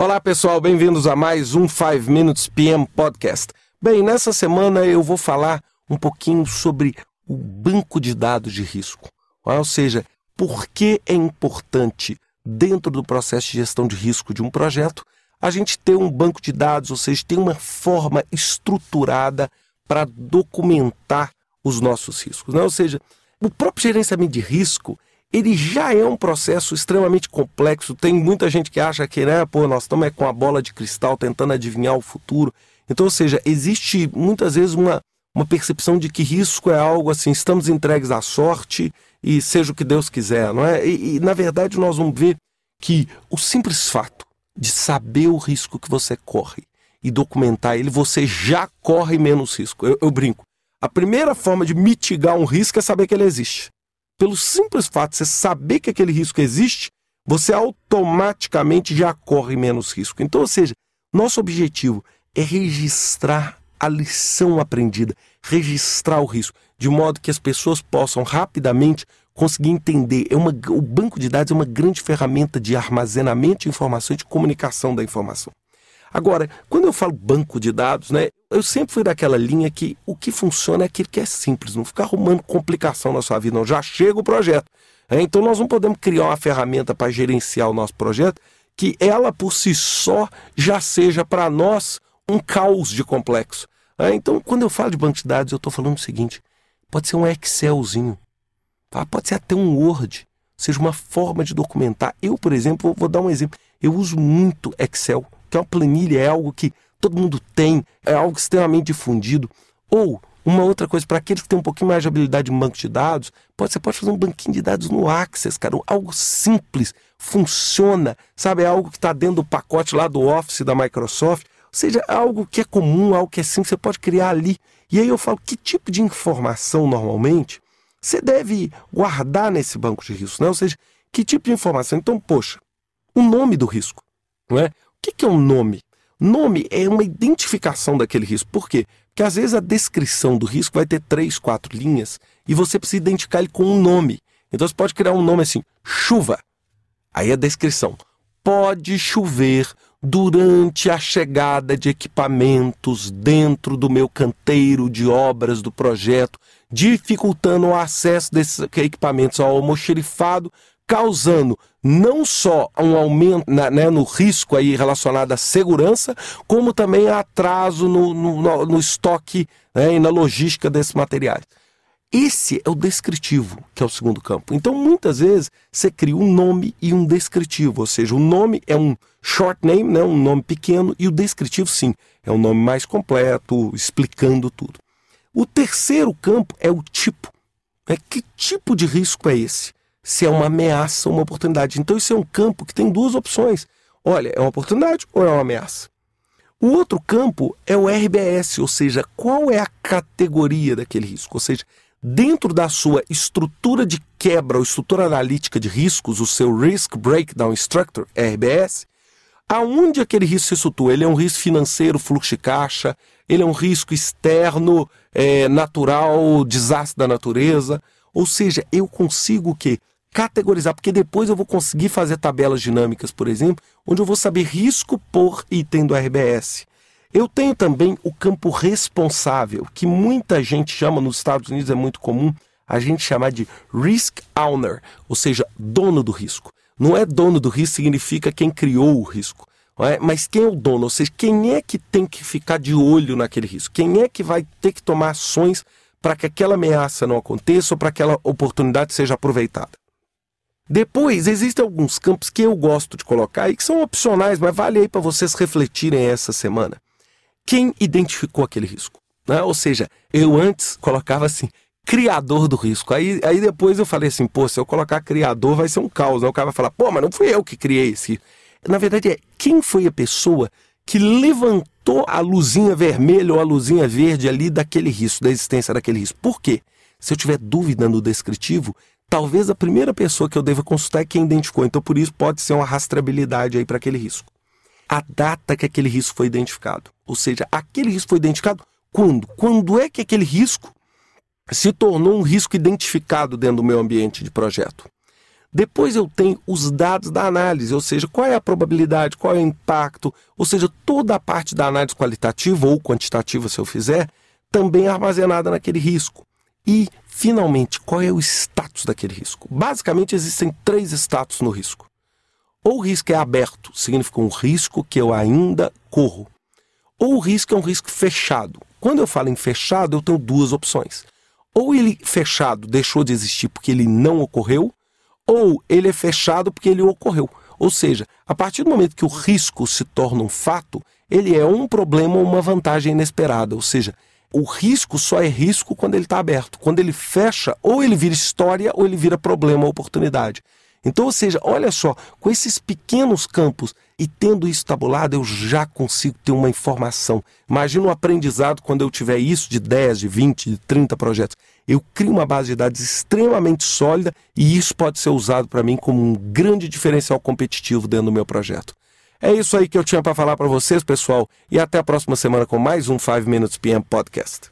Olá pessoal, bem-vindos a mais um 5 Minutes PM Podcast. Bem, nessa semana eu vou falar um pouquinho sobre o banco de dados de risco. Ou seja, por que é importante, dentro do processo de gestão de risco de um projeto, a gente ter um banco de dados, ou seja, ter uma forma estruturada para documentar os nossos riscos. Né? Ou seja, o próprio gerenciamento de risco ele já é um processo extremamente complexo. Tem muita gente que acha que, né, pô, nós estamos é com a bola de cristal tentando adivinhar o futuro. Então, ou seja, existe muitas vezes uma, uma percepção de que risco é algo assim, estamos entregues à sorte e seja o que Deus quiser, não é? E, e na verdade nós vamos ver que o simples fato de saber o risco que você corre e documentar ele, você já corre menos risco. Eu, eu brinco. A primeira forma de mitigar um risco é saber que ele existe pelo simples fato de você saber que aquele risco existe, você automaticamente já corre menos risco. Então, ou seja, nosso objetivo é registrar a lição aprendida, registrar o risco, de modo que as pessoas possam rapidamente conseguir entender. É uma, o banco de dados é uma grande ferramenta de armazenamento de informação e de comunicação da informação. Agora, quando eu falo banco de dados, né, eu sempre fui daquela linha que o que funciona é aquilo que é simples, não ficar arrumando complicação na sua vida, não. Já chega o projeto. É, então nós não podemos criar uma ferramenta para gerenciar o nosso projeto que ela por si só já seja para nós um caos de complexo. É, então, quando eu falo de banco de dados, eu estou falando o seguinte: pode ser um Excelzinho, tá? pode ser até um Word, seja uma forma de documentar. Eu, por exemplo, vou dar um exemplo. Eu uso muito Excel que uma planilha é algo que todo mundo tem, é algo extremamente difundido. Ou uma outra coisa, para aqueles que têm um pouquinho mais de habilidade em banco de dados, pode, você pode fazer um banquinho de dados no Access, cara. Algo simples, funciona, sabe? É algo que está dentro do pacote lá do Office da Microsoft. Ou seja, é algo que é comum, algo que é simples, você pode criar ali. E aí eu falo, que tipo de informação normalmente você deve guardar nesse banco de risco, né? Ou seja, que tipo de informação? Então, poxa, o nome do risco, não é? que, que é um nome? Nome é uma identificação daquele risco. Por quê? Porque às vezes a descrição do risco vai ter três, quatro linhas e você precisa identificar ele com um nome. Então você pode criar um nome assim: chuva. Aí a descrição. Pode chover durante a chegada de equipamentos dentro do meu canteiro de obras do projeto, dificultando o acesso desses equipamentos ao almoxerifado, causando não só um aumento na, né, no risco aí relacionado à segurança, como também atraso no, no, no estoque né, e na logística desses materiais. Esse é o descritivo, que é o segundo campo. Então, muitas vezes, você cria um nome e um descritivo, ou seja, o nome é um short name, né, um nome pequeno, e o descritivo, sim, é um nome mais completo, explicando tudo. O terceiro campo é o tipo. É que tipo de risco é esse? Se é uma ameaça ou uma oportunidade. Então, isso é um campo que tem duas opções. Olha, é uma oportunidade ou é uma ameaça? O outro campo é o RBS, ou seja, qual é a categoria daquele risco? Ou seja, dentro da sua estrutura de quebra ou estrutura analítica de riscos, o seu Risk Breakdown Structure, RBS, aonde aquele risco se situa? Ele é um risco financeiro, fluxo de caixa, ele é um risco externo, é, natural, desastre da natureza. Ou seja, eu consigo o quê? Categorizar, porque depois eu vou conseguir fazer tabelas dinâmicas, por exemplo, onde eu vou saber risco por item do RBS. Eu tenho também o campo responsável, que muita gente chama, nos Estados Unidos é muito comum, a gente chamar de risk owner, ou seja, dono do risco. Não é dono do risco significa quem criou o risco, é? mas quem é o dono, ou seja, quem é que tem que ficar de olho naquele risco, quem é que vai ter que tomar ações para que aquela ameaça não aconteça ou para que aquela oportunidade seja aproveitada. Depois, existem alguns campos que eu gosto de colocar e que são opcionais, mas vale aí para vocês refletirem essa semana. Quem identificou aquele risco? Né? Ou seja, eu antes colocava assim, criador do risco. Aí, aí depois eu falei assim, pô, se eu colocar criador vai ser um caos. Né? O cara vai falar, pô, mas não fui eu que criei esse. Na verdade, é quem foi a pessoa que levantou a luzinha vermelha ou a luzinha verde ali daquele risco, da existência daquele risco. Por quê? Se eu tiver dúvida no descritivo, talvez a primeira pessoa que eu deva consultar é quem identificou. Então, por isso, pode ser uma rastreabilidade aí para aquele risco. A data que aquele risco foi identificado. Ou seja, aquele risco foi identificado quando? Quando é que aquele risco se tornou um risco identificado dentro do meu ambiente de projeto? Depois eu tenho os dados da análise, ou seja, qual é a probabilidade, qual é o impacto, ou seja, toda a parte da análise qualitativa ou quantitativa, se eu fizer, também armazenada naquele risco. E, finalmente, qual é o status daquele risco? Basicamente, existem três status no risco. Ou o risco é aberto, significa um risco que eu ainda corro. Ou o risco é um risco fechado. Quando eu falo em fechado, eu tenho duas opções. Ou ele fechado deixou de existir porque ele não ocorreu, ou ele é fechado porque ele ocorreu. Ou seja, a partir do momento que o risco se torna um fato, ele é um problema ou uma vantagem inesperada. Ou seja, o risco só é risco quando ele está aberto. Quando ele fecha, ou ele vira história ou ele vira problema oportunidade. Então, ou seja, olha só, com esses pequenos campos e tendo isso tabulado, eu já consigo ter uma informação. Imagina um aprendizado quando eu tiver isso de 10, de 20, de 30 projetos. Eu crio uma base de dados extremamente sólida e isso pode ser usado para mim como um grande diferencial competitivo dentro do meu projeto. É isso aí que eu tinha para falar para vocês, pessoal, e até a próxima semana com mais um 5 Minutes PM Podcast.